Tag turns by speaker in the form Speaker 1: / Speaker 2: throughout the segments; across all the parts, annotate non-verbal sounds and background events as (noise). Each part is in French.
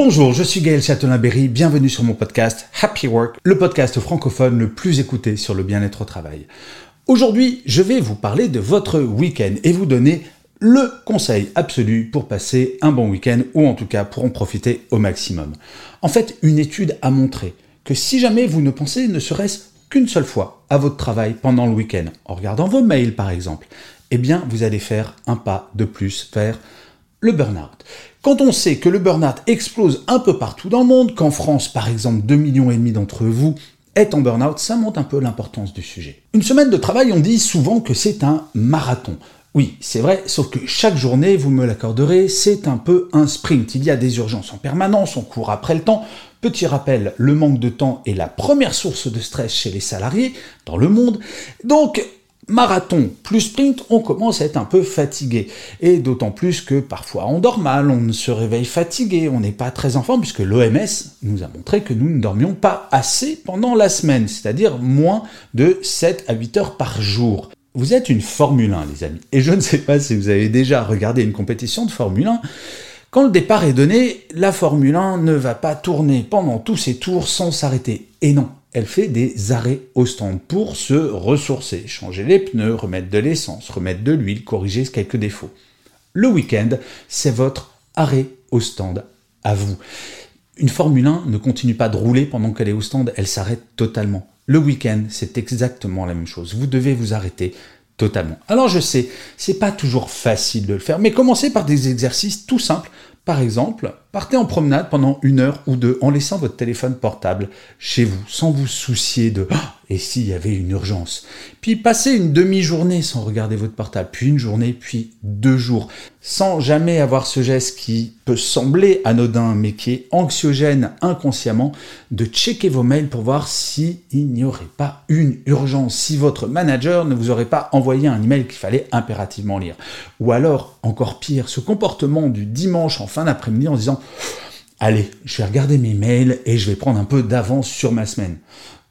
Speaker 1: Bonjour, je suis Gaël Châtelain-Berry, bienvenue sur mon podcast Happy Work, le podcast francophone le plus écouté sur le bien-être au travail. Aujourd'hui, je vais vous parler de votre week-end et vous donner le conseil absolu pour passer un bon week-end ou en tout cas pour en profiter au maximum. En fait, une étude a montré que si jamais vous ne pensez ne serait-ce qu'une seule fois à votre travail pendant le week-end, en regardant vos mails par exemple, eh bien vous allez faire un pas de plus vers le burn-out. Quand on sait que le burn-out explose un peu partout dans le monde, qu'en France, par exemple, 2 millions et demi d'entre vous est en burn-out, ça montre un peu l'importance du sujet. Une semaine de travail, on dit souvent que c'est un marathon. Oui, c'est vrai, sauf que chaque journée, vous me l'accorderez, c'est un peu un sprint. Il y a des urgences en permanence, on court après le temps. Petit rappel, le manque de temps est la première source de stress chez les salariés dans le monde. Donc, marathon plus sprint, on commence à être un peu fatigué. Et d'autant plus que parfois on dort mal, on se réveille fatigué, on n'est pas très en forme, puisque l'OMS nous a montré que nous ne dormions pas assez pendant la semaine, c'est-à-dire moins de 7 à 8 heures par jour. Vous êtes une Formule 1, les amis. Et je ne sais pas si vous avez déjà regardé une compétition de Formule 1. Quand le départ est donné, la Formule 1 ne va pas tourner pendant tous ses tours sans s'arrêter. Et non, elle fait des arrêts au stand pour se ressourcer, changer les pneus, remettre de l'essence, remettre de l'huile, corriger quelques défauts. Le week-end, c'est votre arrêt au stand à vous. Une Formule 1 ne continue pas de rouler pendant qu'elle est au stand, elle s'arrête totalement. Le week-end, c'est exactement la même chose. Vous devez vous arrêter totalement. Alors je sais, c'est pas toujours facile de le faire, mais commencez par des exercices tout simples par exemple, partez en promenade pendant une heure ou deux en laissant votre téléphone portable chez vous, sans vous soucier de ah, et s'il y avait une urgence. Puis passez une demi-journée sans regarder votre portable, puis une journée, puis deux jours, sans jamais avoir ce geste qui peut sembler anodin, mais qui est anxiogène inconsciemment, de checker vos mails pour voir s'il n'y aurait pas une urgence, si votre manager ne vous aurait pas envoyé un email qu'il fallait impérativement lire. Ou alors, encore pire, ce comportement du dimanche en fin d'après-midi en disant Allez, je vais regarder mes mails et je vais prendre un peu d'avance sur ma semaine.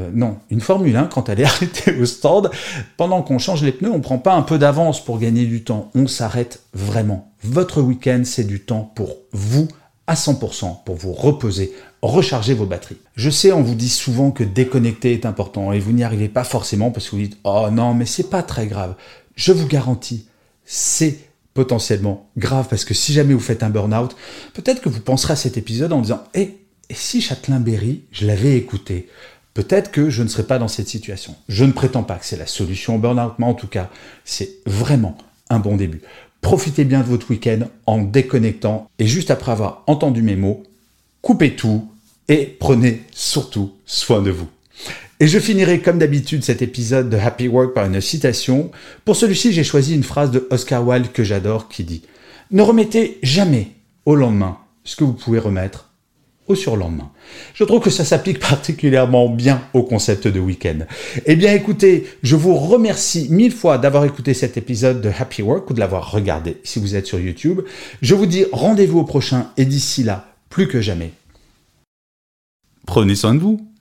Speaker 1: Euh, non, une Formule 1, quand elle est (laughs) arrêtée au stand, pendant qu'on change les pneus, on prend pas un peu d'avance pour gagner du temps, on s'arrête vraiment. Votre week-end, c'est du temps pour vous à 100%, pour vous reposer, recharger vos batteries. Je sais, on vous dit souvent que déconnecter est important et vous n'y arrivez pas forcément parce que vous dites Oh non, mais c'est pas très grave. Je vous garantis, c'est potentiellement grave parce que si jamais vous faites un burn-out, peut-être que vous penserez à cet épisode en disant Eh, et si Châtelain-Berry, je l'avais écouté Peut-être que je ne serais pas dans cette situation. Je ne prétends pas que c'est la solution au burn-out, mais en tout cas, c'est vraiment un bon début. Profitez bien de votre week-end en déconnectant et juste après avoir entendu mes mots, coupez tout et prenez surtout soin de vous. Et je finirai comme d'habitude cet épisode de Happy Work par une citation. Pour celui-ci, j'ai choisi une phrase de Oscar Wilde que j'adore qui dit ⁇ Ne remettez jamais au lendemain ce que vous pouvez remettre au surlendemain. Je trouve que ça s'applique (laughs) particulièrement bien au concept de week-end. Eh bien écoutez, je vous remercie mille fois d'avoir écouté cet épisode de Happy Work ou de l'avoir regardé si vous êtes sur YouTube. Je vous dis rendez-vous au prochain et d'ici là, plus que jamais. Prenez soin de vous.